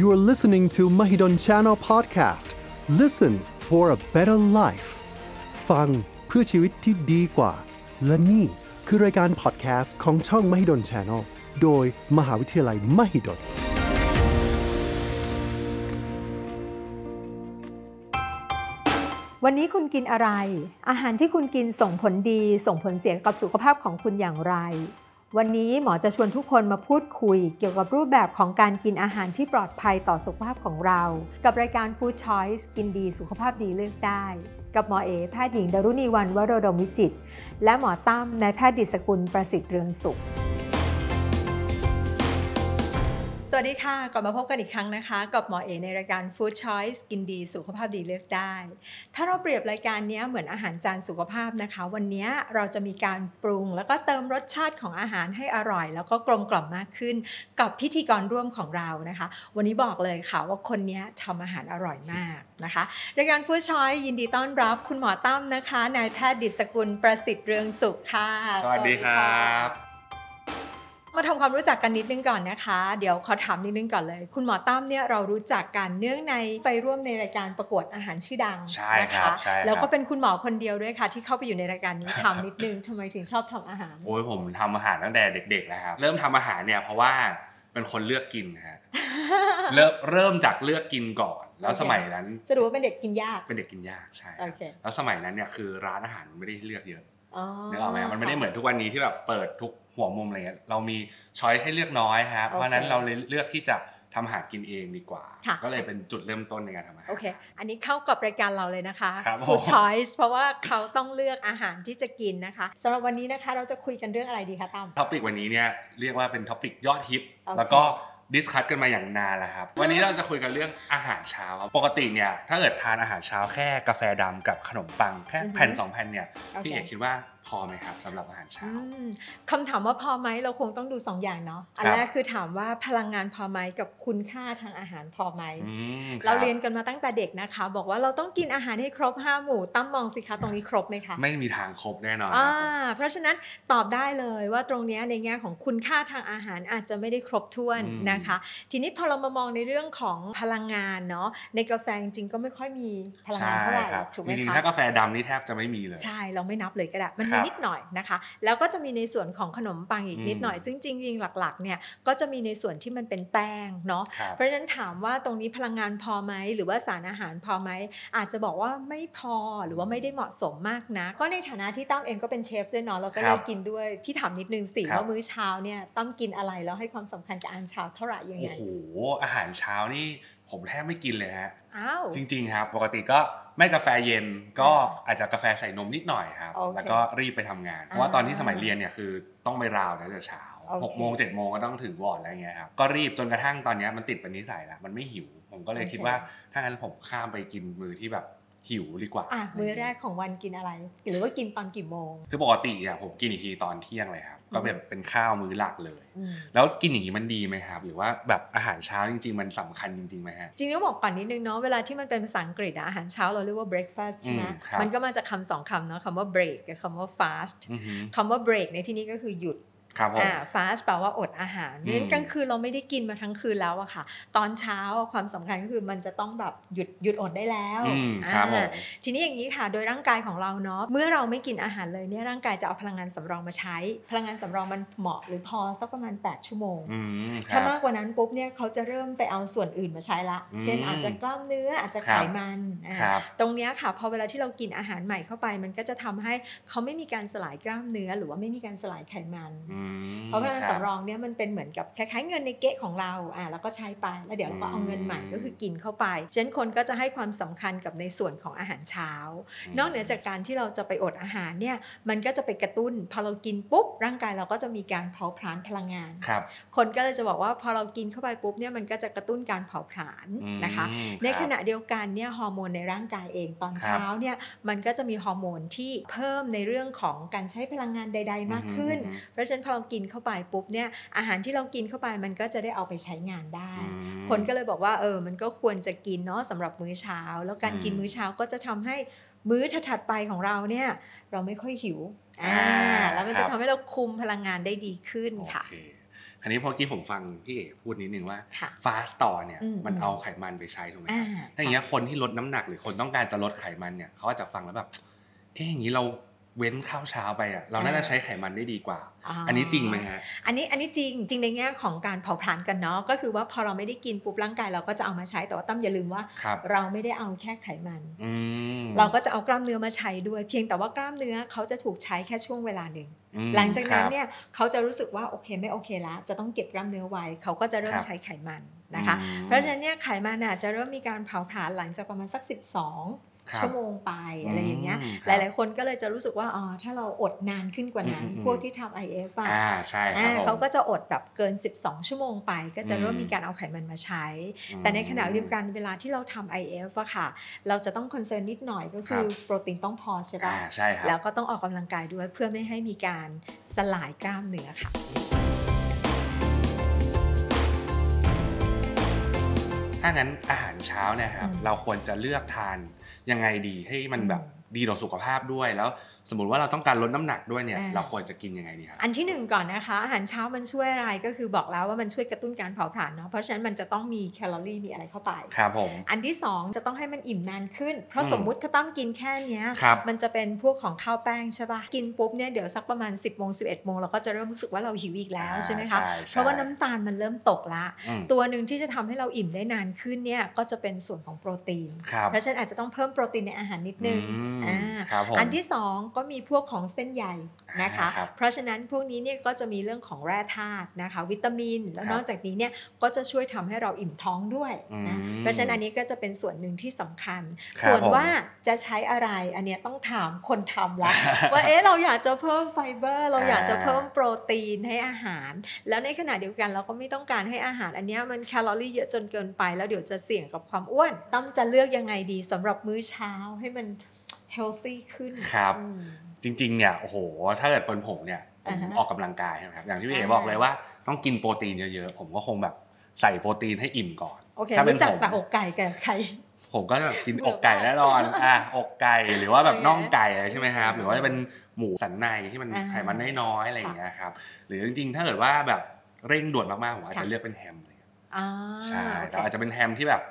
You are listening to Mahidol Channel Podcast. Listen for a better life. ฟังเพื่อชีวิตที่ดีกว่า และนี่คือรายการ podcast ของช่อง Mahidol Channel โดยมหาวิทยาลัย Mahidol วันนี้คุณกินอะไร อาหารที่คุณกินส่งผลดี ส่งผลเสียกับสุขภาพของคุณอย่างไร วันนี้หมอจะชวนทุกคนมาพูดคุย เกี่ยวกับรูปแบบของการกินอาหารที่ปลอดภัยต่อสุขภาพของเรา กับรายการ Food Choice กินดีสุขภาพดีเลือกได้ กับหมอเอแพทย์หญิงดารุณีวันวโรดมวิจิต และหมอตั้มนายแพทย์ดิษกุลประสิทธิ์เรืองสุข สวัสดีค่ะ กลับมาพบกันอีกครั้งนะคะ กับหมอเอในรายการ Food Choice กินดี สุขภาพดีเลือกได้ ถ้าเราเปรียบรายการนี้เหมือนอาหารจานสุขภาพนะคะ วันนี้เราจะมีการปรุง แล้วก็เติมรสชาติของอาหารให้อร่อย แล้วก็กลมกล่อมมากขึ้น กับพิธีกรร่วมของเรานะคะ วันนี้บอกเลยค่ะว่าคนนี้ทำอาหารอร่อยมากนะคะรายการ Food Choice ยินดีต้อนรับคุณหมอตั้มนะคะนายแพทย์ดิษกุลประสิทธิ์เรืองสุขค่ะ สวัสดีครับ มาทำความรู้จักกันนิดนึงก่อนนะคะ เดี๋ยวขอถามนิดนึงก่อนเลย คุณหมอตั้มเนี่ยเรารู้จักกันเนื่องในไปร่วมในรายการประกวดอาหารชื่อดังใช่นะครัคะบใช่ครับแล้วก็เป็นคุณหมอคนเดียวด้วยค่ะ ที่เข้าไปอยู่ในรายการนี้ถามนิดนึงทำไมถึงชอบทำอาหารโอ้ยผมทำอาหารตั้งแต่เด็กๆแล้วครับเริ่มทำอาหารเนี่ยเพราะว่าเป็นคนเลือกกินนะฮะเริ่มเริ่มจากเลือกกินก่อน แล้วโอเคสมัยนั้นสรุปว่าเป็นเด็กกินยากเป็นเด็กกินยากใช่โอเคแล้วสมัยนั้นเนี่ยคือร้านอาหารไม่ได้เลือกเยอะอ๋อ นึกออกไหมมันไม่ได้เหมือนทุกวันนี้ที่แบบเปิดทุกหัวมุมอะไรเงี้ยเรามีช้อยให้เลือกน้อยครับเพราะฉะนั้นเราเลยเลือกที่จะทำอาหารกินเองดีกว่าค่ะก็เลยเป็นจุดเริ่มต้นในการทำอาหารโอเค อันนี้เข้ากับรายการเราเลยนะคะครับผม Food Choice เพราะว่าเขาต้องเลือกอาหารที่จะกินนะคะสำหรับวันนี้นะคะเราจะคุยกันเรื่องอะไรดีคะตั้มtopic วันนี้เนี่ยเรียกว่าเป็น topic ยอดฮิตโอเคแล้วก็ discuss กันมาอย่างนานแล้วครับ วันนี้เราจะคุยกันเรื่องอาหารเช้าครับปกติเนี่ยถ้าเกิดทานอาหารเช้าแค่กาแฟดำกับขนมปังแค่แผ่นสองแผ่นเนี่ยโอเคพี่เอกคิดว่า พอไหมครับสำหรับอาหารเช้าอืมคำถามว่าพอไหมเราคงต้องดูสองอย่างเนาะอันครับแรกคือถามว่าพลังงานพอไหมกับคุณค่าทางอาหารพอไหมอืมคบเราเรียนกันมาตั้งแต่เด็กนะคะ บอกว่าเราต้องกินอาหารให้ครบห้าหมู่ตั้มมองสิคะตรงนี้ครบไหมคะไม่มีทางครบแน่นอนอ่าครับเพราะฉะนั้นตอบได้เลยว่าตรงเนี้ยในแง่ของคุณค่าทางอาหารอาจจะไม่ได้ครบถ้วนอืมนะคะ ทีนี้พอเรามามองในเรื่องของพลังงานเนาะในกาแฟจริงๆก็ไม่ค่อยมีพลังใช่งานเท่าไหร่ครับถูกไหจมริงๆคะถ้ากาแฟดำนี่แทบจะไม่มีเลยใช่เราไม่นับเลยก็ได้มันครัมีบนิดหน่อยนะคะ แล้วก็จะมีในส่วนของขนมปังอีกอืมนิดหน่อย ซึ่งจริงๆหลักๆเนี่ยก็จะมีในส่วนที่มันเป็นแป้งเนาะครับเพราะฉะนั้นถามว่าตรงนี้พลังงานพอไหมหรือว่าสารอาหารพอไหมอาจจะบอกว่าไม่พอหรือว่าไม่ได้เหมาะสมมากนะ ก็ในฐานะที่ตั้มเองก็เป็นเชฟด้วยเนาะแล้วก็ครัเลบยกินด้วยพี่ถามนิดนึงสิครับว่ามื้อเช้าเนี่ยตั้มกินอะไรแล้วให้ความสำคัญกับอาหารเช้าเท่าไหร่ยังโอ้ไงโหอาหารเช้านี่ ผมแทบไม่กินเลยฮะอ้าวจริง ๆ ครับ ปกติก็ไม่กาแฟเย็นก็อ่าอาจจะกาแฟใส่นมนิดหน่อยครับโอเคแล้วก็รีบไปทำงาน เพราะว่าตอนที่อ่าสมัยเรียนเนี่ยคือต้องไปราวตั้งแต่เช้าโอเคหกโมงเจ็ดโมงก็ต้องถึงวอร์ดอะไรเงี้ยครับ ก็รีบจนกระทั่งตอนเนี้ยมันติดเป็นนิสัยแล้วมันไม่หิว ผมก็เลยคิดว่าถ้างั้นผมข้ามไปกินมื้อที่แบบหิวดีกว่าอะมื้อแรกของวันกินอะไร หรือว่ากินตอนกี่โมง คือปกติเนี่ยผมกินอีกทีตอนเที่ยงเลยครับ ก็แบบเป็นข้าวมื้อหลักเลยอืมแล้วกินอย่างนี้มันดีไหมครับ หรือว่าแบบอาหารเช้าจริง ๆ มันสำคัญจริงๆไหมฮะจริงๆต้องบอกก่อนนิดนึงเนาะเวลาที่มันเป็นภาษาอังกฤษอะอาหารเช้าเราเรียกว่า breakfast ใช่ไหมอืมครับมันก็มาจากคำสองคำเนาะคำว่า break กับคำว่า fast อือหือคำว่า break ในที่นี้ก็คือหยุด ครับผมอ่า fast แปลว่าอดอาหารเพอืราะมฉะนั้นกลางคืนเราไม่ได้กินมาทั้งคืนแล้วอะค่ะ ตอนเช้าความสำคัญก็คือมันจะต้องแบบหยุดหยุดอดได้แล้วอืมครับผอ่ามทีนี้อย่างนี้ค่ะ โดยร่างกายของเราเนาะเมื่อเราไม่กินอาหารเลยเนี่ยร่างกายจะเอาพลังงานสำรองมาใช้ พลังงานสำรองมันเหมาะหรือพอสักประมาณ 8 ชั่วโมงอืมคถ้ารับมากกว่านั้นปุ๊บเนี่ยเขาจะเริ่มไปเอาส่วนอื่นมาใช้ละอืมเช่นอาจจะกล้ามเนื้ออาจจะครัไขบมันอ่าครับตรงเนี้ยค่ะพอเวลาที่เรากินอาหารใหม่เข้าไป มันก็จะทำให้เขาไม่มีการสลายกล้ามเนื้อ หรือว่าไม่มีการสลายไขมันอืมเพราะพลังงานคบสำรองเนี่ยมันเป็นเหมือนกับคล้ายๆเงินในเก๊ะของเราอ่าแล้วก็ใช้ไปแล้วเดี๋ยวเราก็เอาเงินใหม่อืมก็คือกินเข้าไปฉะนั้นคนก็จะให้ความสำคัญกับในส่วนของอาหารเช้ามนอกเหนือจากการที่เราจะไปอดอาหารเนี่ยมันก็จะไปกระตุ้นพอเรากินปุ๊บร่างกายเราก็จะมีการเผาผลาญพลังงานครับคนก็เลยจะบอกว่าพอเรากินเข้าไปปุ๊บเนี่ยมันก็จะกระตุ้นการเผาผลาญอืมนะคะ ในครับขณะเดียวกันเนี่ยฮอร์โมนในร่างกายเองตอนครับเช้าเนี่ยมันก็จะมีฮอร์โมนที่เพิ่มในเรื่องของการใช้พลังงานใด ๆ มากขึ้นอืมเพราะฉะนั้นพอเรากินเข้าไปปุ๊บเนี่ยอาหารที่เรากินเข้าไปมันก็จะได้เอาไปใช้งานได้อืมคนก็เลยบอกว่าเออมันก็ควรจะกินเนาะสำหรับมื้อเช้า แล้วการอืมกินมื้อเช้าก็จะทำให้มื้อถัดๆไปของเราเนี่ยเราไม่ค่อยหิวอ่าอ่าแล้วมันครัจะบทำให้เราคุมพลังงานได้ดีขึ้นโอค่ะเคคราวนี้พอกี้ผมฟังพี่เอกพูดนิดนึงว่าค่ะฟาสต์ต่อเนี่ยอืมมันเอาไขมันไปใช้ถูกไหมคอ่ารับถ้าอย่างเงี้ยคนที่ลดน้ำหนักหรือคนต้องการจะลดไขมันเนี่ยเขาอาจจะฟังแล้วแบบเอ๊ะอย่างนี้เรา เว้นข้าวเช้าไปอะเราน่าจะใช้ไขมันได้ดีกว่า อันนี้จริงไหมฮะอันนี้อันนี้จริงจริงในแง่ของการเผาผลาญกันเนาะก็คือว่าพอเราไม่ได้กินปุ๊บร่างกายเราก็จะเอามาใช้แต่ว่าตั้มอย่าลืมว่าครับเราไม่ได้เอาแค่ไขมันอืมเราก็จะเอากล้ามเนื้อมาใช้ด้วย เพียงแต่ว่ากล้ามเนื้อเขาจะถูกใช้แค่ช่วงเวลาหนึ่งอืมหลังจากนั้นครับเนี่ยเขาจะรู้สึกว่าโอเคไม่โอเคละจะต้องเก็บกล้ามเนื้อไว้เขาก็จะเริ่คมรับใช้ไขมันนะคะอืมเพราะฉะนั้นเนี่ยไขมันน่ะจะเริ่มมีการเผาผลาญหลังจากประมาณสัก 12ครับ ชั่วโมงไปอะไรอย่างเงี้ยอืมหลาย ๆ คนก็เลยจะรู้สึกว่าอ๋อถ้าเราอดนานขึ้นกว่านั้นอืมอืมพวกที่ทำ IF อะอ่าใช่ครับอ่าผมเขาก็จะอดแบบเกิน 12 ชั่วโมงไป ก็จะเริ่มอืมมีการเอาไขมันมาใช้อืมแต่ในขณะเดียวกันเวลาที่เราทำ IF อะค่ะ เราจะต้องคอนเซิร์นนิดหน่อยก็คือครับโปรตีนต้องพอใช่อ่าปะใช่ครับแล้วก็ต้องออกกำลังกายด้วยเพื่อไม่ให้มีการสลายกล้ามเนื้อค่ะถ้างั้นอาหารเช้าเนี่ยครับอืมเราควรจะเลือกทาน ยังไงดีให้มันแบบอืมดีต่อสุขภาพด้วยแล้วสมมติว่าเราต้องการลดน้ำหนักด้วยเนี่ยอ่าเราควรจะกินยังไงดีครับอันที่หนึ่งก่อนนะคะ อาหารเช้ามันช่วยอะไรก็คือบอกแล้วว่ามันช่วยกระตุ้นการเผาผลาญเนาะเพราะฉะนั้นมันจะต้องมีแคลอรี่มีอะไรเข้าไปครับผมอันที่สองจะต้องให้มันอิ่มนานขึ้น เพราะอืมสมมุติถ้าตั้มกินแค่เนี้ยครับมันจะเป็นพวกของข้าวแป้งใช่ปะกินปุ๊บเนี่ยเดี๋ยวสักประมาณ 10บโมงสิบเอ็ดโมงเราก็จะเริ่มรู้สึกว่าเราหิวอีกแล้วอ่าใช่ไหมคะใช่เพราะว่าใช่น้ำตาลมันเริ่มตกละอืมตัวหนึ่งที่จะทำให้เราอิ่มได้นานขึ้นเนี่ยก็จะเป็นส่วนของโปรตีนครับเพราะฉะนั้นอาจจะต้องเพิ่มโปรตีนในอาหารนิดนึงอืมอ่าครับผมอันที่สองก็มีพวกของเส้นใยนะคะอ่าครับเพราะฉะนั้นพวกนี้เนี่ยก็จะมีเรื่องของแร่ธาตุนะคะ วิตามิน แล้วครับนอกจากนี้เนี่ยก็จะช่วยทำให้เราอิ่มท้องด้วยนะอืมเพราะฉะนั้นอันนี้ก็จะเป็นส่วนหนึ่งที่สำคัญครับส่วนผสมว่าจะใช้อะไรอันเนี้ยต้องถามคนทำละว่าเอ๊ะเราอยากจะเพิ่มไฟเบอร์ เราอยากจะเพิ่มโปรตีนให้อาหาร แล้วในขณะเดียวกันเราก็ไม่ต้องการให้อาหารอันเนี้ยมันแคลอรี่เยอะจนเกินไป แล้วเดี๋ยวจะเสี่ยงกับความอ้วนตั้มจะเลือกยังไงดีสำหรับมื้อเช้าให้มัน healthy ขึ้นครับอืมจริงๆเนี่ยโอ้โห ถ้าเกิดเป็นผมเนี่ยผมอ่าฮะออกกำลังกายใช่ไหมครับอย่างที่พี่เอ๋อ่าบอกเลยว่าต้องกินโปรตีนเยอะๆ ผมก็คงแบบใส่โปรตีนให้อิ่มก่อนโอเคถ้าเป็นรู้จักผมแต่อกไก่กับไข่ผมก็จะแบบกินเหลืออกไก่แน่นอนอะอกไก่หรือว่าแบบโอเคน่องไก่อะไรใช่ไหมครับอ่าหรือว่าจะเป็นหมูสันในที่มันอ่าไขมันน้อยๆอะไรอย่างเงี้ยครับ หรือจริงๆ ถ้าเกิดว่าแบบเร่งด่วนมากๆผมอาจค่ะจะเลือกเป็นแฮมเลยอ่าใช่โอเคแต่อาจจะเป็นแฮมที่แบบ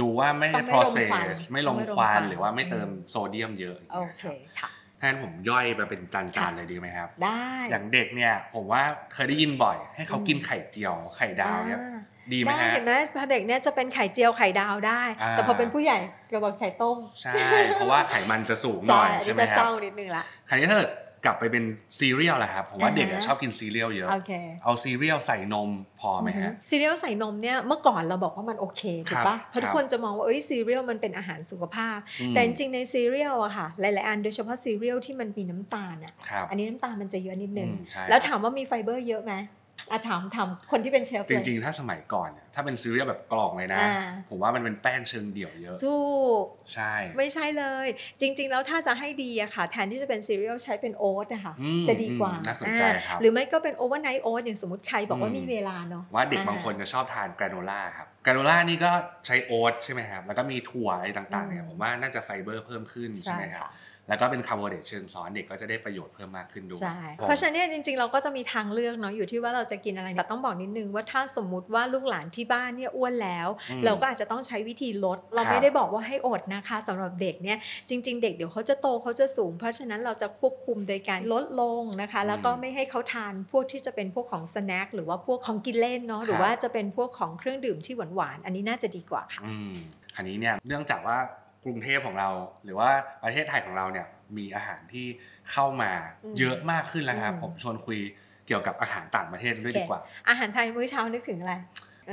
ดูว่าไม่ต้ได้องไม่ลมควัน process ไม่ลมต้องไม่ลมควันควันหรือว่าไม่เติมอืมโซเดียมเยอะอย่างโอเงี้ยเคครับค่ะถ้างั้นผมย่อยมาเป็นจานค่ะๆเลยดีไหมครับ ได้ อย่างเด็กเนี่ยผมว่าเคยได้ยินบ่อย ให้เขากินไข่เจียวไข่ดาวเนี่ยอ่าดีไหมได้ฮะเห็นไหมพอเด็กเนี่ยจะเป็นไข่เจียวไข่ดาวได้อ่าแต่พอเป็นผู้ใหญ่ก็บอกไข่ต้ม ใช่ เพราะว่าไขมันจะสูงหใช่น่อยอันใช่นี้ไหมจะคเศรับร้านิดนึงละคราวนี้ถ้าเกิด กลับไปเป็นซีเรียลแหละครับผมว่าอ่าฮะเด็กอะชอบกินซีเรียลเยอะโอเคเอาซีเรียลใส่นมพอไหมฮะซีเรียลใส่นมเนี่ยเมื่อก่อนเราบอกว่ามันโอเคถูกปะครับเพราะทุกคนจะมองว่าเอ้ยซีเรียลมันเป็นอาหารสุขภาพอืมแต่จริงๆในซีเรียลอะค่ะหลายๆอันโดยเฉพาะซีเรียลที่มันมีน้ำตาลอะครับอันนี้น้ำตาลมันจะเยอะนิดนึงอืมใช่แล้วถามว่ามีไฟเบอร์เยอะไหม อะถามถามคนที่เป็นเชฟจเลยริงๆ ถ้าสมัยก่อนเนี่ยถ้าเป็นซีเรียลแบบกล่องเลยนะอ่าผมว่ามันเป็นแป้งเชิงเดี่ยวเยอะถูกใช่ ไม่ใช่เลย จริง ๆ แล้วถ้าจะให้ดีอะค่ะ แทนที่จะเป็นซีเรียลใช้เป็นโอ๊ตนะคะอืมจะดีกว่าอืมน่าสนใจอ่าครับหรือไม่ก็เป็น overnight oat อย่างสมมติใครบอกว่าอืมมีเวลาเนาะว่าเด็กอ่บางคนจะชอบทานแกรโนล่าครับแกรโนล่านี่ก็ใช้โอ๊ตใช่ไหมครับแล้วก็มีถั่วอะไรต่างๆเนี่ยอืมผมว่าน่าจะไฟเบอร์เพิ่มขึ้นใช่ไหมครับค่ะ แล้วก็เป็นคาร์โบไฮเดรตเชิงซ้อนเด็กก็จะได้ประโยชน์เพิ่มมากขึ้นด้วยใช่ผมเพราะฉะนั้นเนี่ยจริงๆ เราก็จะมีทางเลือกเนาะอยู่ที่ว่าเราจะกินอะไรแต่ต้องบอกนิดนึงว่าถ้าสมมุติว่าลูกหลานที่บ้านเนี่ยอ้วนแล้วอืมเราก็อาจจะต้องใช้วิธีลด เราครับไม่ได้บอกว่าให้อดนะคะสำหรับเด็กเนี่ยจริง ๆ เด็กเดี๋ยวเขาจะโตเขาจะสูง เพราะฉะนั้นเราจะควบคุมโดยการลดลงนะคะ แล้วก็อืมไม่ให้เขาทานพวกที่จะเป็นพวกของ snack หรือว่าพวกของกินเล่นเนาะหรือว่าจะเป็นพวกของเครื่องดื่มที่หวานๆอันนี้น่าจะดีกว่าค่ะอืมอันนี้เนี่ยเนื่องจากว่าก รุงเทพของเรา หรือว่าประเทศไทยของเราเนี่ยมีอาหารที่เข้ามาอืมเยอะมากขึ้นแล้วครับอืมผมชวนคุยเกี่ยวกับอาหารต่างประเทศด้วยดีกว่า อาหารไทยมื้อเช้านึกถึงอะไร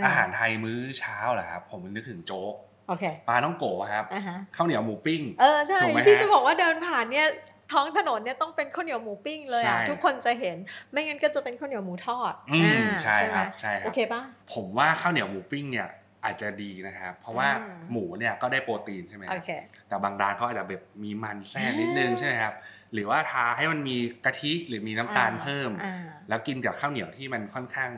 เอาหารไทยมื้อเช้าเหรอครับผมนึกถึงโจ๊กโอเคปลาต้องโกะครับอ่าฮะข้าวเหนียวหมูปิ้งเออใช่ถูกไหมฮะพี่จะบอกว่าเดินผ่านเนี่ยท้องถนนเนี่ยต้องเป็นข้าวเหนียวหมูปิ้งเลยอะใช่ทุกคนจะเห็นไม่งั้นก็จะเป็นข้าวเหนียวหมูทอดอืมอ่าใช่ครับไหมใช่ครับโอเคป่ะผมว่าข้าวเหนียวหมูปิ้งเนี่ย อาจจะดีนะครับ เพราะว่าอืมหมูเนี่ยก็ได้โปรตีนใช่ไหมคโอรับเคแต่บางร้านเขาอาจจะแบบมีมันแทรกนิดนึงอ่าใช่ไหมครับหรือว่าทาให้มันมีกะทิหรือมีน้ำตาลเพิ่มอ่าแล้วกินกับข้าวเหนียวที่มันค่อนข้าง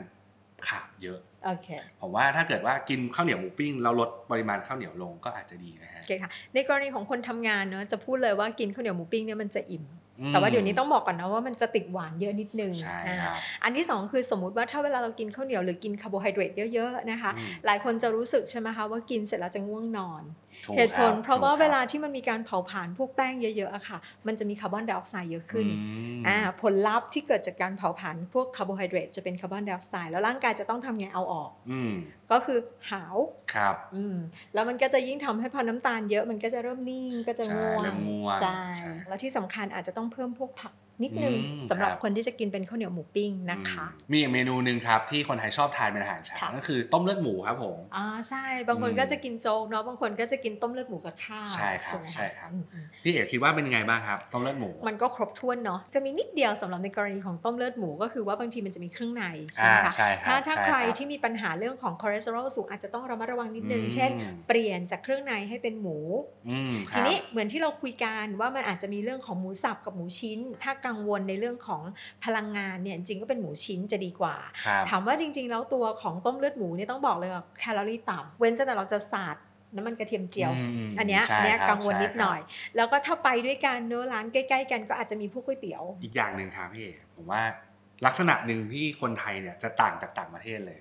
คาร์บเยอะโอเคผมว่าถ้าเกิดว่ากินข้าวเหนียวหมูปิ้งแล้วลดปริมาณข้าวเหนียวลงก็อาจจะดีนะฮะโอเคค่ะในกรณีของคนทำงานเนอะจะพูดเลยว่ากินข้าวเหนียวหมูปิ้งเนี่ยมันจะอิ่ม แต่ว่าเดี๋ยวนี้ต้องบอกก่อนนะว่ามันจะติดหวานเยอะนิดนึงใช่อ่าครับอันที่สองคือสมมุติว่าถ้าเวลาเรากินข้าวเหนียวหรือกินคาร์โบไฮเดรตเยอะๆนะคะอืมหลายคนจะรู้สึกใช่ไหมคะว่ากินเสร็จแล้วจะง่วงนอนถูก เหตุผลครับเพราะว่าถูกคบเวลาที่มันมีการเผาผลาญพวกแป้งเยอะๆอะค่ะ มันจะมีคาร์บอนไดออกไซด์เยอะขึ้นอืมอ่าผลลัพธ์ที่เกิดจากการเผาผลาญพวกคาร์โบไฮเดรตจะเป็นคาร์บอนไดออกไซด์แล้วร่างกายจะต้องทำไงเอาออกอืมก็คือหาวครับอืมแล้วมันก็จะยิ่งทำให้พอน้ำตาลเยอะมันก็จะเริ่มนิ่งก็จะใช่ง่วงเริ่มง่วงใช่ใช่แล้วที่สำคัญอาจจะต้องเพิ่มพวกผัก นิดนึงอืมสำหรับครับคนที่จะกินเป็นข้าวเหนียวหมูปิ้งนะคะอืมมีอีกเมนูหนึ่งครับที่คนไทยชอบทานเป็นอาหารเช้าค่ะก็คือต้มเลือดหมูครับผมอ่าใช่บางคนอืมก็จะกินโจ๊กเนาะบางคนก็จะกินต้มเลือดหมูกับข้าวใช่ครับไหมะใช่ครับอืมอืมพี่เอกคิดว่าเป็นยังไงบ้างครับต้มเลือดหมู มันก็ครบถ้วนเนาะจะมีนิดเดียวสำหรับในกรณีของต้มเลือดหมูก็คือว่าบางทีมันจะมีเครื่องในใช่ไหมอ่าคะใช่ครับถ้าถ้าช่ใครบที่มีปัญหาเรื่องของคอเลสเตอรอลสูงอาจจะต้องระมัดระวังนิดนึงอืมเช่น เปลี่ยนจากเครื่องในให้เป็นหมูอืมครับทีนี้เหมือนที่เราคุยกันว่ามันอาจจะมีเรื่องของหมูสับกับหมูชิ้น ถ้ากังวลในเรื่องของพลังงานเนี่ยจริงๆก็เป็นหมูชิ้นจะดีกว่าครับถามว่าจริง ๆ แล้วตัวของต้มเลือดหมูเนี่ยต้องบอกเลยว่าแคลอรี่ต่ำเว้นแต่เราจะสาดน้ำมันกระเทียมเจียวมอันเนี้ยใช่อันเนี้ยครับกังวลนิดใช่ครับหน่อย แล้วก็ถ้าไปด้วยกันเนื้อะร้านใกล้ ๆ กันก็อาจจะมีพวกก๋วยเตี๋ยว อีกอย่างหนึ่งครับพี่เอกผมว่าลักษณะหนึ่งที่คนไทยเนี่ยจะต่างจากต่างประเทศเลย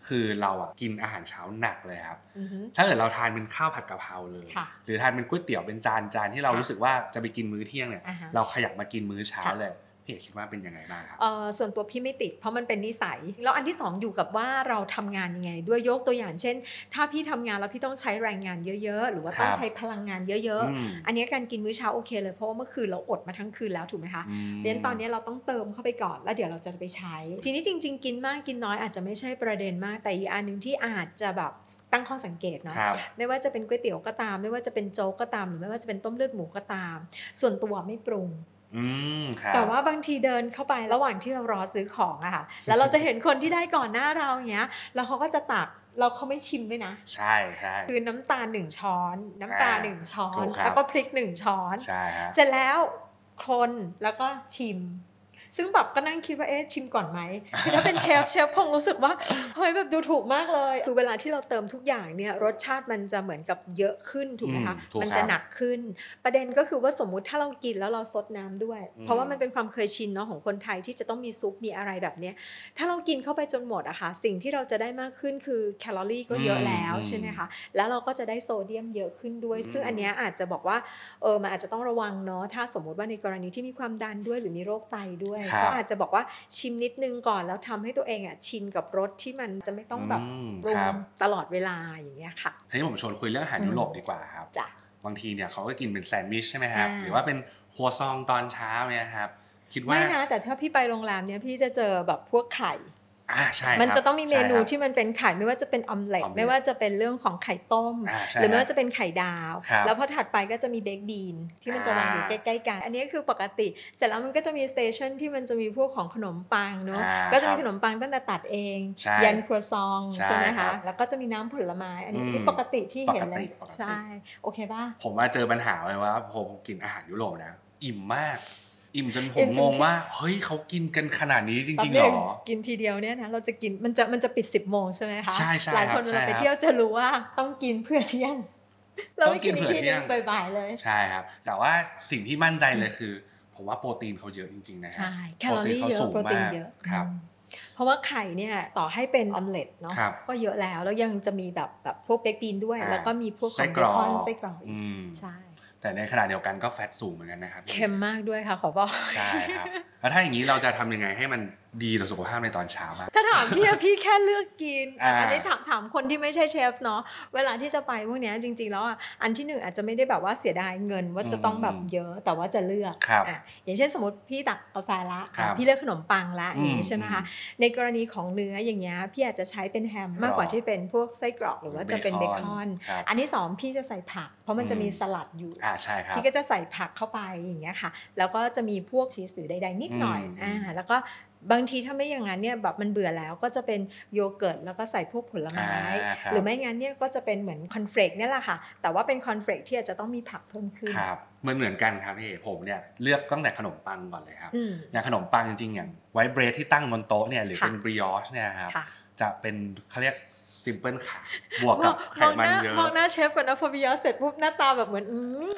ค่ะคือเราอะกินอาหารเช้าหนักเลยครับอือฮึถ้าเกิดเราทานเป็นข้าวผัดกะเพราเลยค่ะหรือทานเป็นก๋วยเตี๋ยวเป็นจานจานที่เราค่ะรู้สึกว่าจะไปกินมื้อเที่ยงเนี่ยอ่าฮะเราขยับมากินมื้อเช้าค่ะเลย พี่เอกคิดว่าเป็นยังไงบ้างครับเอ่อส่วนตัวพี่ไม่ติดเพราะมันเป็นนิสัย แล้วอันที่สองอยู่กับว่าเราทำงานยังไง ด้วยยกตัวอย่างเช่น ถ้าพี่ทำงานแล้วพี่ต้องใช้แรงงานเยอะๆ หรือว่าต้องครับใช้พลังงานเยอะอืมๆอันเนี้ยการกินมื้อเช้าโอเคเลยเพราะว่าเมื่อคืนเราอดมาทั้งคืนแล้วถูกไหมคะอืมเรียนตอนนี้เราต้องเติมเข้าไปก่อนแล้วเดี๋ยวเราจะไปใช้ ทีนี้จริง ๆ กินมากกินน้อยอาจจะไม่ใช่ประเด็นมาก แต่อีกอันหนึ่งที่อาจจะแบบตั้งข้อสังเกตเนาะครับไม่ว่าจะเป็นก๋วยเตี๋ยวก็ตาม ไม่ว่าจะเป็นโจ๊กก็ตาม หรือไม่ว่าจะเป็นต้มเลือดหมูก็ตาม ส่วนตัวไม่ปรุง อืมครับแต่ว่าบางทีเดินเข้าไประหว่างที่เรารอซื้อของอะค่ะ แล้วเราจะเห็นคนที่ได้ก่อนหน้าเราอย่างเงี้ย แล้วเขาก็จะตักเราเขาไม่ชิมด้วยนะ ใช่ใช่คือน้ำตาลหนึ่งช้อน น้ำปลาอ่าหนึ่งช้อนถูกครับแล้วก็พริกหนึ่งช้อนใช่ฮะเสร็จแล้วคนแล้วก็ชิม ซึ่งแบบก็นั่งคิดว่าเอ๊ะชิมก่อนไหมคือถ้าเป็นเชฟเชฟคงรู้สึกว่าเฮ้ยแบบดูถูกมากเลย คือเวลาที่เราเติมทุกอย่างเนี่ยรสชาติมันจะเหมือนกับเยอะขึ้นถูกไหมคะอืมถูกมันครับจะหนักขึ้น ประเด็นก็คือว่าสมมุติถ้าเรากินแล้วเราซดน้ำด้วยอืมเพราะว่ามันเป็นความเคยชินเนาะของคนไทยที่จะต้องมีซุปมีอะไรแบบเนี้ยถ้าเรากินเข้าไปจนหมดอะค่ะสิ่งที่เราจะได้มากขึ้นคือแคลอรี่ก็เยอะแล้วอืมใช่ไหมคะแล้วเราก็จะได้โซเดียมเยอะขึ้นด้วย ซึ่งอันเนี้ยอาจจะบอกว่าเออมันอาจจะต้องระวังเนาะถ้าสมมุติว่าในกรณีที่มีความดันด้วยหรือมีโรคไตด้วยครับก็อาจจะบอกว่าชิมนิดนึงก่อนแล้วทำให้ตัวเองอะชินกับรสที่มันจะไม่ต้องแบบมปรุคงรับตลอดเวลาอย่างเงี้ยค่ะทีนี้ผมชวนคุยเรื่องอาหารอืมยุโรปดีกว่าครับจ้ะบางทีเนี่ยเขาก็กินเป็นแซนด์วิชใช่ไหมครับอ่าหรือว่าเป็นครัวซองตอนเช้าเนี่ยครับคิดว่าไม่นะแต่ถ้าพี่ไปโรงแรมเนี้ยพี่จะเจอแบบพวกไข่ อ่าใช่ครับมันจะต้องมีเมนูใช่ครับที่มันเป็นไข่ไม่ว่าจะเป็นออมเล็ตออมเล็ตไม่ว่าจะเป็นเรื่องของไข่ต้มอ่าใช่หรือไม่ครัว่าจะเป็นไข่ดาวครับแล้วพอถัดไปก็จะมี baked bean ที่มันจะวางอยู่อ่าใกล้ๆกัน อันนี้คือปกติ เสร็จแล้วมันก็จะมี station ที่มันจะมีพวกของขนมปังเนาะอ่าก็จะมีครับขนมปังตั้งแต่ตัดเองใช่ยันครัวซองใช่ใช่ไหมครัคะบแล้วก็จะมีน้ำผลไม้ อันนี้อืมนี่ปกติที่เห็นเลยปกติปกติใช่โอเคป่ะผมว่าเจอปัญหาเลยว่าผมกินอาหารยุโรปนะอิ่มมาก อิ่มจนผอิ่มมจนงงที่ว่า เฮ้ยเขากินกันขนาดนี้จริงๆแป๊เหรบนึ่อกินทีเดียวเนี่ยนะเราจะกินมันจะมันจะปิด10บโมงใช่ไหมคะใช่ใช่หลายคนครับเวลาไปใช่ครับเที่ยวจะรู้ว่าต้องกินเพื่อเที่ยงเราไม่กินอีกทีต้องกินเผื่อเที่นึยงงบ่ายๆเลย ใช่ครับ แต่ว่าสิ่งที่มั่นใจเลยคือ ผมว่าโปรตีนเขาเยอะจริงๆนะใช่แคลอรี่เยอะขาสูงโปรตีนมากเยอะครับอืมเพราะว่าไข่เนี่ยต่อให้เป็นออมเล็ตเนาะครับก็เยอะแล้วแล้วยังจะมีแบบแบบพวกเบคบีนด้วยอ่าแล้วก็มีพวกขไส้องกเบรอกคอนไส้กรอกอีกอืมใช่ แต่ในขณะเดียวกันก็แฟตสูงเหมือนกันนะครับเค็มมากด้วยค่ะขอบอกใช่ครับแล้วถ้าอย่างนี้เราจะทำยังไงให้มัน ดีต่อสุขภาพในตอนเช้าบ้างถ้าถามพี่อะพี่แค่เลือกกินอ่าอันนี้ถามถามคนที่ไม่ใช่เชฟเนาะเวลาที่จะไปพวกเนี้ยจริง ๆ แล้วอะอันที่หนึ่งอาจจะไม่ได้แบบว่าเสียดายเงินว่าจะต้องแบบเยอะแต่ว่าจะเลือกครับอะอย่างเช่นสมมติพี่ตักกาแฟละครับพี่เลือกขนมปังละอืมอย่างนี้ใช่ไหมคะในกรณีของเนื้ออย่างเงี้ยพี่อาจจะใช้เป็นแฮมมากกว่าที่เป็นพวกไส้กรอกหรือว่าจะเป็นเบคอนครับอันที่สองพี่จะใส่ผัก เพราะมันจะมีอืมสลัดอยู่อ่าใช่ครับพี่ก็จะใส่ผักเข้าไปอย่างเงี้ยค่ะ แล้วก็จะมีพวกชีสหรือใดๆนิดหน่อยอืมอ่าแล้วก็ บางทีถ้าไม่อย่างนั้นเนี่ยแบบมันเบื่อแล้วก็จะเป็นโยเกิร์ตแล้วก็ใส่พวกผลไม้อ่าครับหรือไม่งั้นเนี่ยก็จะเป็นเหมือนคอนเฟลกเนี่ยแหละค่ะ แต่ว่าเป็นคอนเฟลกที่อาจจะต้องมีผักเพิ่มขึ้นครับเหมือนเหมือนกันครับพี่ผมเนี่ยเลือกตั้งแต่ขนมปังก่อนเลยครับอืมอย่างขนมปังจริงๆอย่าง white bread ที่ตั้งบนโต๊ะเนี่ยหรือค่ะเป็น brioche เนี่ยครับค่ะจะเป็นเขาเรียก simple ขาบวกกับไขมันเยอะมองหน้าเชฟก่อนนะพอบิยอสเสร็จปุ๊บหน้าตาแบบเหมือนอืม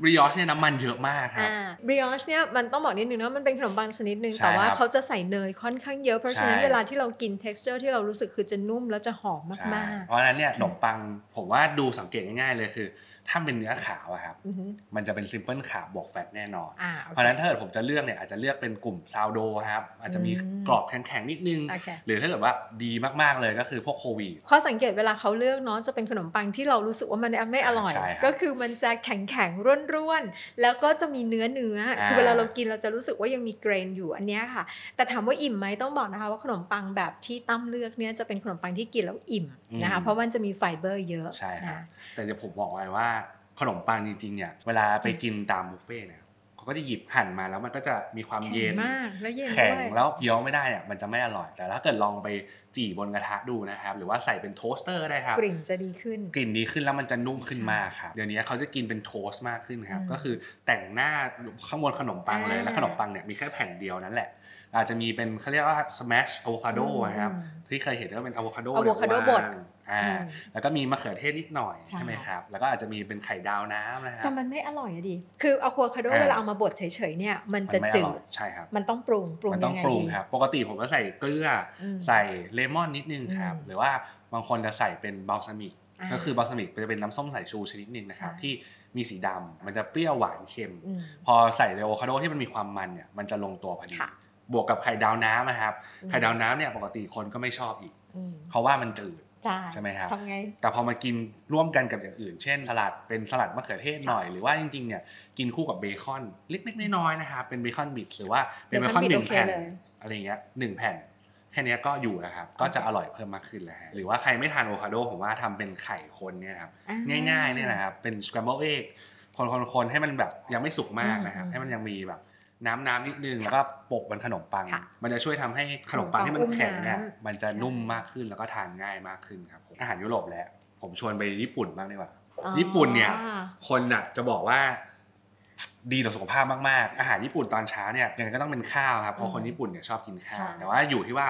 บริออชเนี่ยน้ำมันเยอะมากครับบริออชเนี่ยมันต้องบอกนิดนึงนะมันเป็นขนมปังชนิดนึงใช่แต่ว่าครับเขาจะใส่เนยค่อนข้างเยอะเพราะฉะนั้นใช่เวลาที่เรากิน texture ที่เรารู้สึกคือจะนุ่มแล้วจะหอมใช่มากเพราะฉะนั้นเนี่ยขนมปังผมว่าดูสังเกตง่ายๆเลยคือ ถ้าเป็นเนื้อขาวอะครับๆอือหือมันจะเป็นซิมเพิลขาวบวกแฟตแน่นอนอ่าโอเพเคราะฉะนั้นถ้าเกิดผมจะเลือกเนี่ยอาจจะเลือกเป็นกลุ่มซาวโดครับ อาจจะมีอืมกรอบแข็งๆนิดนึงโอเคหรือถ้าเกิดว่าดีมากๆเลยก็คือพวก whole wheatข้อสังเกตเวลาเขาเลือกเนาะจะเป็นขนมปังที่เรารู้สึกว่ามันไม่อร่อยใช่ครับก็คือมันจะแข็งแข็งๆร่วนๆ แล้วก็จะมีเนื้อเนื้อๆอ่าคือเวลาเรากินเราจะรู้สึกว่ายังมี grain อยู่อันเนี้ยค่ะ แต่ถามว่าอิ่มไหมต้องบอกนะคะ ว่าขนมปังแบบที่ตั้มเลือกเนี่ยจะเป็นขนมปังที่กินแล้วอิ่มนะคะเพราะมันจะมีไฟเบอร์เยอะใช่ครับนะแต่จะผมบอกไว้ว่า ขนมปังจริงๆเนี่ยเวลาไปกินตามบุฟเฟ่ต์เนี่ยเขาก็จะหยิบหั่นมาแล้วมันก็จะมีความแข็งเย็นมากแล้วเย็นแข็งด้วยแล้วเคี้ยวไม่ได้เนี่ยมันจะไม่อร่อย แต่ถ้าเกิดลองไปจี่บนกระทะดูนะครับ หรือว่าใส่เป็น toaster ได้ครับกลิ่นจะดีขึ้น กลิ่นดีขึ้นแล้วมันจะนุ่มขึ้นใช่มากครับเดี๋ยวนี้เขาจะกินเป็น toast มากขึ้นครับอืมก็คือแต่งหน้าข้างบนขนมปังเลยอ่าแล้วขนมปังเนี่ยมีแค่แผ่นเดียวนั่นแหละ อาจจะมีเป็นเขาเรียกว่า smash avocado อืมนะครับที่เคยเห็นก็เป็นอะโวคาโด avocado บดอ่าอืมแล้วก็มีมะเขือเทศนิดหน่อยใช่ใช่ไหมครับ แล้วก็อาจจะมีเป็นไข่ดาวน้ำนะครัแต่บมันไม่อร่อยอะดิคืออะโวคาโดอ่าเวลาเอามาบดเฉยๆเนี่ยมันจะไม่อจืร่อดยใช่ครับมันต้องปรุงปรุงมันต้อยังงไงปรุงดีครับปกติผมก็ใส่เกลืออมใส่เลมอนนิดนึงครับอืมหรือว่าบางคนจะใส่เป็นบัลซามิกอ่าก็คือบัลซามิกจะเป็นน้ำส้มสายชูชนิดหนึ่งนะครับใช่ที่มีสีดำมันจะเปรี้ยวหวานเค็มอืมพอใส่อะโวคาโดที่มันมีความมันเนี่ยมันจะลงตัวพอดีค่ะ บวกกับไข่ดาวน้ำนะครับอืมไข่ดาวน้ำเนี่ยปกติคนก็ไม่ชอบอีกอืมเพราะว่ามันจืดใช่ใช่ไหมครับทำไงแต่พอมากินร่วมกันกับอย่างอื่น เช่น สลัดเป็นสลัดมะเขือเทศหน่อยหรือว่าจริงๆเนี่ยกินคู่กับเบคอนเล็กๆน้อยๆนะครับเป็น bacon bit หรือว่าเป็นเบคอน bacon bit หนึ่งโอเคแผ่นเลยอะไรเงี้ยหนึ่งแผ่นแค่เนี้ยก็อยู่แล้วครับ ก็จะอร่อยเพิ่มมากขึ้นแล้วฮะหรือว่าใครไม่ทานอะโวคาโดผมว่าทำเป็นไข่คนเนี่ยครับอ่าง่ายๆเนี่ยนะครับเป็น scramble egg คนๆๆให้มันแบบยังไม่สุกมากนะครับอืมให้มันยังมีแบบ น้ำน้ำนิดนึงแล้วก็โปะบนขนมปังค่ะมันจะช่วยทำให้ขนมปังที่มันแข็งเนี่ยขนมปังอุ้มน้ำมันจะนุ่มมากขึ้นแล้วก็ทานง่ายมากขึ้นครับผมอาหารยุโรปแล้ว ผมชวนไปญี่ปุ่นบ้างดีกว่าอ๋อญี่ปุ่นเนี่ย คนอะจะบอกว่า ดีต่อสุขภาพมากๆ อาหารญี่ปุ่นตอนเช้าเนี่ยยังไงก็ต้องเป็นข้าวครับเพราะคนญี่ปุ่นเนี่ยชอบกินข้าวใช่แต่ว่าอยู่ที่ว่า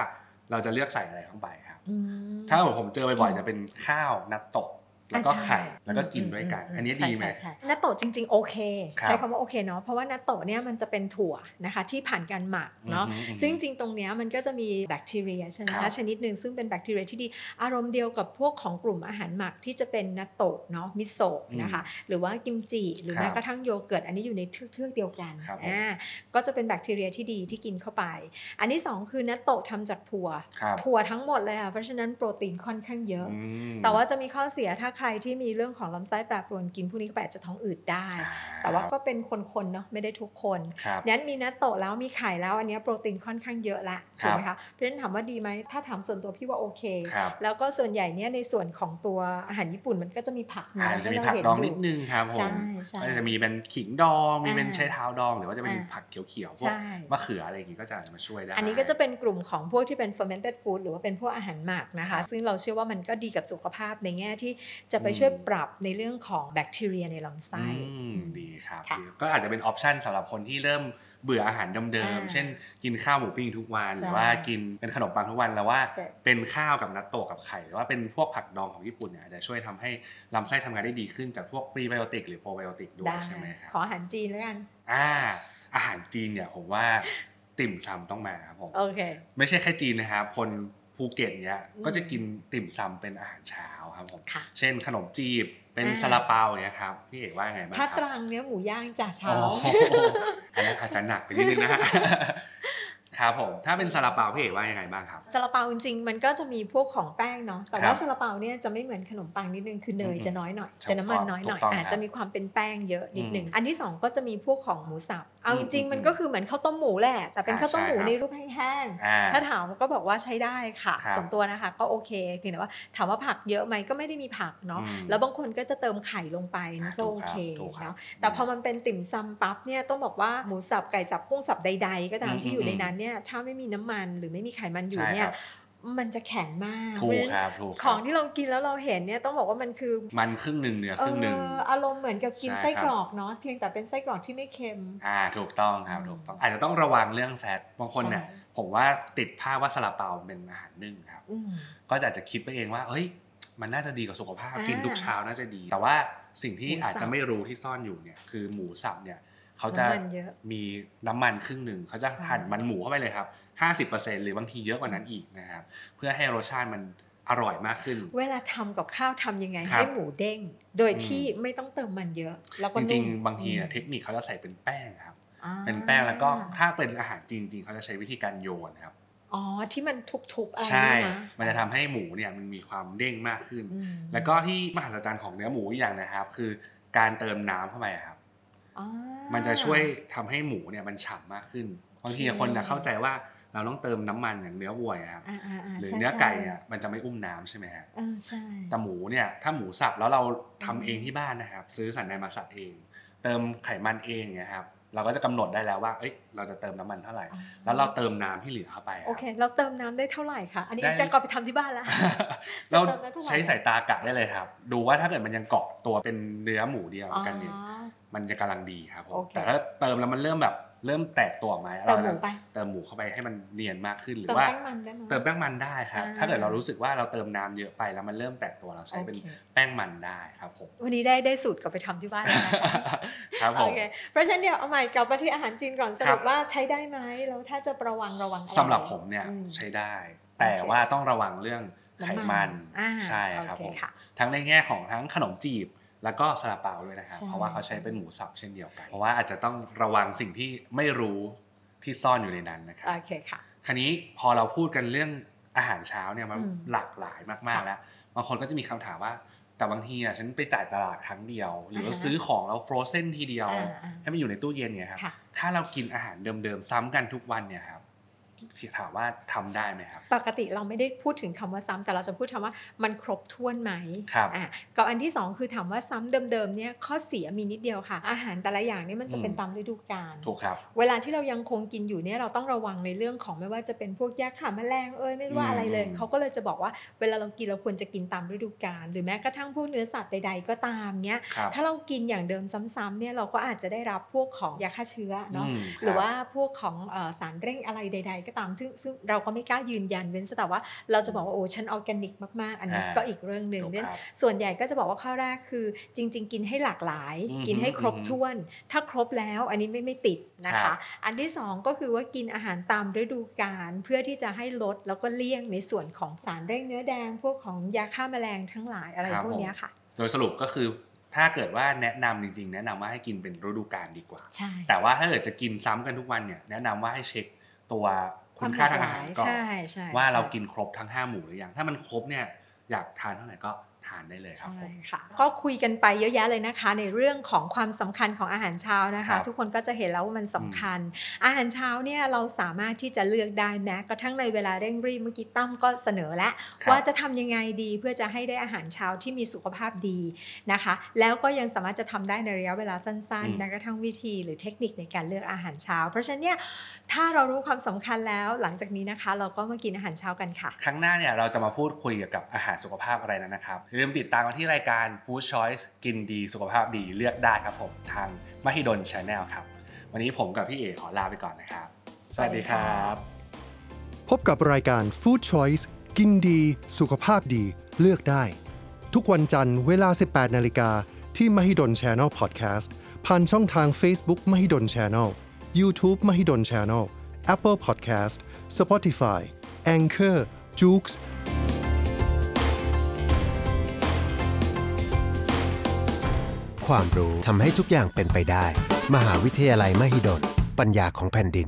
เราจะเลือกใส่อะไรเข้าไปครับอืมถ้าผมเจอบ่อยๆจะเป็นข้าวนัตโตะ แล้วก็อ่าใช่ไข่แล้วก็กินด้วยกันมอันนี้ใช่ดีไหมใช่ใช่นัตโตะจริง ๆ โอเคครับใช้คำว่าโอเคเนาะเพราะว่านัตโตะเนี่ยมันจะเป็นถั่วนะคะที่ผ่านการหมักเนาะอือฮึอือฮึซึ่งจริงๆตรงเนี้ยมันก็จะมีแบคทีเรียใช่ไหมครัคะบชนิดหนึ่งซึ่งเป็นแบคทีเรียที่ดีอารมณ์เดียวกับพวกของกลุ่มอาหารหมักที่จะเป็นนัตโตะเนาะมิโซะนะคะหรือว่ากิมจิหรือครับแม้กระทั่งโยเกิร์ตอันนี้อยู่ในเทือกๆเดียวกันครับผมอ่าก็จะเป็นแบคทีเรียที่ดีที่กินเข้าไป อันที่สองคือนัตโตะทำจากถั่วครับถั่วทั้งหมดเลยค่ะเพราะฉะนั้นโปรตีนค่อนข้างเยอะอืมแต่ว่าจะมีข้อเสียถ้าใครที่มีเรื่องของลำไส้แปรปรวนกินพวกนี้เข้าไปอาจจะท้องอืดได้อ่แต่ว่าก็เป็นคนๆเนาะไม่ได้ทุกคนครับนั้นมีนัตโตะแล้วมีไข่แล้วอันเนี้ยโปรตีนค่อนข้างเยอะละครัใช่บไหมคะเพราะฉะนั้นถามว่าดีไหมถ้าถามส่วนตัวพี่ว่าโอเคครับแล้วก็ส่วนใหญ่เนี่ยในส่วนของตัวอาหารญี่ปุ่นมันก็จะมีผักอาจเนื้จะมีให้ผักเราเห็นดองอยู่นิดนึงครับผใช่มใช่ก็จะมีเป็นขิงดองมีเป็นอ่าใช้เท้าดอง หรือว่าจะเป็นอ่าผักเขียวๆพวกใช่มะเขืออะไรอย่างงี้ก็จะมาช่วยได้อันนี้ก็จะเป็นกลุ่มของพวกที่เป็น fermented food หรือว่าเป็นพวกอาหารหมักนะครัคะบซึ่งเราเชื่อว่ามันก็ดีกับสุขภาพในแง่ที่จะไปช่วยปรับในเรื่องของแบคทีเรียในลำไส้อืมดีครับค่ะดีก็อาจจะเป็นออปชันสำหรับคนที่เริ่มเบื่ออาหารเดิมอ่าๆเช่นกินข้าวหมูปิ้งทุกวันใช่หรือว่ากินเป็นขนมปังทุกวันแล้วว่าใช่เป็นข้าวกับนัตโตะกับไข่ หรือว่าเป็นพวกผักดองของญี่ปุ่นเนี่ยอาจจะช่วยทำให้ลำไส้ทำงานได้ดีขึ้นจากพวกพรีไบโอติกหรือโปรไบโอติกด้วยได้ใช่ไหมครับ ขออาหารจีนแล้วกัน อ่า อาหารจีนเนี่ยผมว่าติ่มซำต้องมาครับผมโอเค ไม่ใช่แค่จีนนะครับ คน ภูเก็ตเนี่ยอืมก็จะกินติ่มซำเป็นอาหารเช้าครับผมค่ะเช่นขนมจีบเป็นอ่าซาลาเปาเนี่ยครับพี่เอกว่าไงบ้างคถ้ารับตรังเนื้อหมูย่างจ่าเช้าโอ้โหอันนั้นอาจจะหนักไปนิดนึงนะฮะครับผมถ้าเป็นซาลาเปาพี่เอกว่ายังไงบ้างครับซาลาเปาจริงๆมันก็จะมีพวกของแป้งเนาะแต่ครัว่าบซาลาเปาเนี่ยจะไม่เหมือนขนมปังนิดนึงคือเนยอืมจะน้อยหน่อยถูกจะน้ำมันต้องน้อยหน่อยถูกต้องอาจครับจะมีความเป็นแป้งเยอะนิดนึงอืมอันที่สองก็จะมีพวกของหมูสับ เอาอืจมริงๆมันอืมก็คือเหมือนข้าวต้มหมูแหละ แต่เป็นอ่าข้าวต้มหมูใช่ครับในรูปแห้งอ่าๆถ้าถามก็บอกว่าใช้ได้ค่ะครับส่วนตัวนะคะ ก็โอเคเพียงแต่ว่าถามว่าผักเยอะไหมก็ไม่ได้มีผักเนาะอืมแล้วบางคนก็จะเติมไข่ลงไปนั่นก็ถูโอกครับเคถูกครับเนาะ แต่พอมันเป็นติ่มซำปั๊บเนี่ยต้องบอกว่าหมูสับไก่สับกุ้งสับใดๆ ก็ตามอืมที่อยู่ในอืมนั้นเนี่ยถ้าไม่มีน้ำมันหรือไม่มีไขมันอยู่ใช่เนี่คยรับ มันจะแข็งมากถูเพกราะฉะคนั้นรับถูกคขรัอบงที่เรากินแล้วเราเห็นเนี่ยต้องบอกว่ามันคือ มันครึ่งหนึ่งเนื้อครึ่งหนึ่งเอ่ออารมณ์เหมือนกับกินใช่ไส้ครับกรอกเนาะเพียงแต่เป็นไส้กรอกที่ไม่เค็ม อ่าถูกต้องครับอืมถูกต้องอาจจะต้องระวังเรื่องแฟตบางคนเนี่ยใช่ผมว่าติดภาพว่าซาลาเปาเป็นอาหารนึ่งครับอืมก็จะอาจจะคิดไปเองว่าเฮ้ย มันน่าจะดีกับสุขภาพอ่ากิกินทุกเช้าน่าจะดี แต่ว่าสิ่งที่หมูสับอาจจะไม่รู้ที่ซ่อนอยู่เนี่ยคือหมูสับเนี่ยเขาจะน้ำมันเยอะมีน้ำมันครึ่งหนึ่งเขาจะใช่หั่นมันหมูเข้าไปเลยครับ 50%หรือบางทีเยอะกว่านั้นอีกนะครับ เพื่อให้รสชาติมันอร่อยมากขึ้น เวลาทำกับข้าวทำยังไงครับให้หมูเด้ง โดยอืมที่ไม่ต้องเติมมันเยอะ แล้วก็จริงนุ่มๆบางทีเนี่ยอืมเทคนิคเขาจะใส่เป็นแป้งครับอ่าเป็นแป้งแล้วก็ถ้าเป็นอาหารจีนจริงเขาจะใช้วิธีการโยนครับอ๋อที่มันทุบๆอะไรใช่เนี่ยนะมันจะทำให้หมูเนี่ยมันมีความเด้งมากขึ้นอืมแล้วก็ที่มหัศจรรย์ของเนื้อหมูอีกอย่างนะครับ คือการเติมน้ำเข้าไปอะครับอ่ามันจะช่วยทำให้หมูเนี่ยมันฉ่ำมากขึ้นบางทีโอเคคนนะเข้าใจว่า เราต้องเติมน้ำมันอย่างเนื้อวัวอะครับอ่าอ่าาหรือใช่เนื้อไก่ใช่เนี่ยมันจะไม่อุ้มน้ำใช่ไหมฮะอ่าใช่แต่หมูเนี่ยถ้าหมูสับแล้วเราทำอืมเองที่บ้านนะครับ ซื้อสันในมาสับเอง เติมไขมันเองเนี่ยครับเราก็จะกำหนดได้แล้วว่า เอ้ย เราจะเติมน้ำมันเท่าไหร่อ๋อแล้วเราเติมน้ำที่เหลือเข้าไปะโอรับเค เราเติมน้ำได้เท่าไหร่คะ อันนี้ได้จะกลับไปทำที่บ้านแล้วเราจะเติมได้เท่าไหร่ใช้สายตากะได้เลยครับ ดูว่าถ้าเกิดมันยังเกาะตัวเป็นเนื้อหมูเดียวอ๋อกันเนี่ย มันจะกำลังดีครับผมโอเคแต่ถ้าเติมแล้วมันเริ่มแบบ เริ่มแตกตัวออกมาเติมหมูเราจะไปเติมหมูเข้าไปให้มันเนียนมากขึ้นหรืเติอมว่าแป้งมันได้ไหมเติมแป้งมันได้ครับอ่าถ้าเกิดเรารู้สึกว่าเราเติมน้ำเยอะไปแล้วมันเริ่มแตกตัวเราใช้เป็นโอเคแป้งมันได้ครับผมวันนี้ได้ได้สูตรกลับไปทำที่บ้านแล้วนะคะครับผโอมเคเพราะฉะนั้นเดี๋ยวเอาใหม่กลับมาที่อาหารจีนก่อนสครัรุบปว่าใช้ได้ไหมแล้วถ้าจะระวังระวังอะไรสำหรับผมเนี่ยอืมใช้ได้ แต่ว่าต้องระวังเรื่องไขมันอ่าใช่ครับโอผมค่ะทั้งในแง่ของทั้งขนมจีบ แล้วก็ซาลาเปาด้วยนะครับใช่เพราะว่าเขาใช้ใช่เป็นหมูสับเช่นเดียวกัน เพราะว่าอาจจะต้องระวังสิ่งที่ไม่รู้ที่ซ่อนอยู่ในนั้นนะครับโอเคค่ะคราวนี้พอเราพูดกันเรื่องอาหารเช้าเนี่ยมันอืมหลากหลายมากๆค่ะแล้วบางคนก็จะมีคำถามว่าแต่บางทีอะฉันไปจ่ายตลาดครั้งเดียว หรือว่าอ่าฮะซื้อของเราฟรอเซนทีเดียวอ่าอ่าให้มันอยู่ในตู้เย็นเนี่ยครับค่ะถ้าเรากินอาหารเดิมๆซ้ำกันทุกวันเนี่ยครับ ถามว่าทำได้ไหมครับ ปกติเราไม่ได้พูดถึงคำว่าซ้ำแต่เราจะพูดคำว่ามันครบถ้วนไหมครับอะกับอันที่สองคือถามว่าซ้ำเดิมๆเนี่ยข้อเสียมีนิดเดียวค่ะ อาหารแต่ละอย่างเนี่ยมันจะเป็นอืมตามฤดูกาลถูกครับ เวลาที่เรายังคงกินอยู่เนี่ยเราต้องระวังในเรื่องของไม่ว่าจะเป็นพวกยาฆ่าแมลงเอ้ยไม่รู้ว่าอะไรเลยอืมเขาก็เลยจะบอกว่าเวลาเรากินเราควรจะกินตามฤดูกาลหรือแม้กระทั่งพวกเนื้อสัตว์ใด ๆ ก็ตามเนี่ยครับถ้าเรากินอย่างเดิมซ้ำๆเนี่ยเราก็อาจจะได้รับพวกของยาฆ่าเชื้อเนาะอืมหรือคบว่าพวกของเอ่อสารเร่งอะไรใด ๆ ก็ตาม ซึ่งซึ่งเราก็ไม่กล้ายืนยันเว้นแต่ว่าเราจะบอกว่าโอ้ฉันออร์แกนิกมากๆ อันนี้อ่าก็อีกเรื่องหนึ่งถูกเนี่ยครับส่วนใหญ่ก็จะบอกว่าข้อแรกคือ จริง ๆ กินให้หลากหลายอือฮึกินให้ครบอือฮึถ้วน ถ้าครบแล้วอันนี้ไม่ไม่ติดนะครัคะบอันที่สองก็คือว่ากินอาหารตามฤดูกาลเพื่อที่จะให้ลดแล้วก็เลี่ยงในส่วนของสารเร่งเนื้อแดง พวกของยาฆ่าแมลงทั้งหลายอะไรครับพวกผมเนี้ยค่ะ โดยสรุปก็คือถ้าเกิดว่าแนะนำจริง ๆ แนะนำว่าให้กินเป็นฤดูกาลดีกว่าใช่แต่ว่าถ้าเกิดจะกินซ้ำกันทุกวันเนี่ยแนะนำว่าให้เช็คตัว คุณค่าทางอาหารก่อนใช่ใช่ว่าเราใช่กินครบทั้ง5หมู่หรือยังถ้ามันครบเนี่ยอยากทานเท่าไหร่ก็ ทานได้เลยครับใช่ผมค่ะก็คุยกันไปเยอะแยะเลยนะคะ ในเรื่องของความสำคัญของอาหารเช้านะครัคะบทุกคนก็จะเห็นแล้วว่ามันสำคัญ อาหารเช้าเนี่ยเราสามารถที่จะเลือกได้แม้กระทั่งในเวลาเร่งรีบเมื่อกี้ตั้มก็เสนอแล้วครับว่าจะทำยังไงดีเพื่อจะให้ได้อาหารเช้าที่มีสุขภาพดีนะคะ แล้วก็ยังสามารถจะทำได้ในระยะเวลาสั้นอืมๆแม้กระทั่งวิธีหรือเทคนิคในการเลือกอาหารเช้า เพราะฉะนั้นเนี่ยถ้าเรารู้ความสำคัญแล้วหลังจากนี้นะคะ เราก็มากินอาหารเช้ากันค่ะ ครั้งหน้าเนี่ยเราจะมาพูดคุยเกี่ยวกับอาหารสุขภาพอะไรนั้นนะครับอย่าลืมติดตามกันที่รายการ Food Choice กินดีสุขภาพดีเลือกได้ครับผมทางมหิดล Channel ครับ วันนี้ผมกับพี่เอขอลาไปก่อนนะครับ สวัสดีครับ พบกับรายการ Food Choice กินดี สุขภาพดีเลือกได้ ทุกวันจันทร์เวลา 18 นาฬิกาที่ Mahidol Channel Podcast ผ่านช่องทาง Facebook Mahidol Channel YouTube Mahidol Channel Apple Podcast Spotify Anchor j o o x ความรู้ทำให้ทุกอย่างเป็นไปได้ มหาวิทยาลัยมหิดล ปัญญาของแผ่นดิน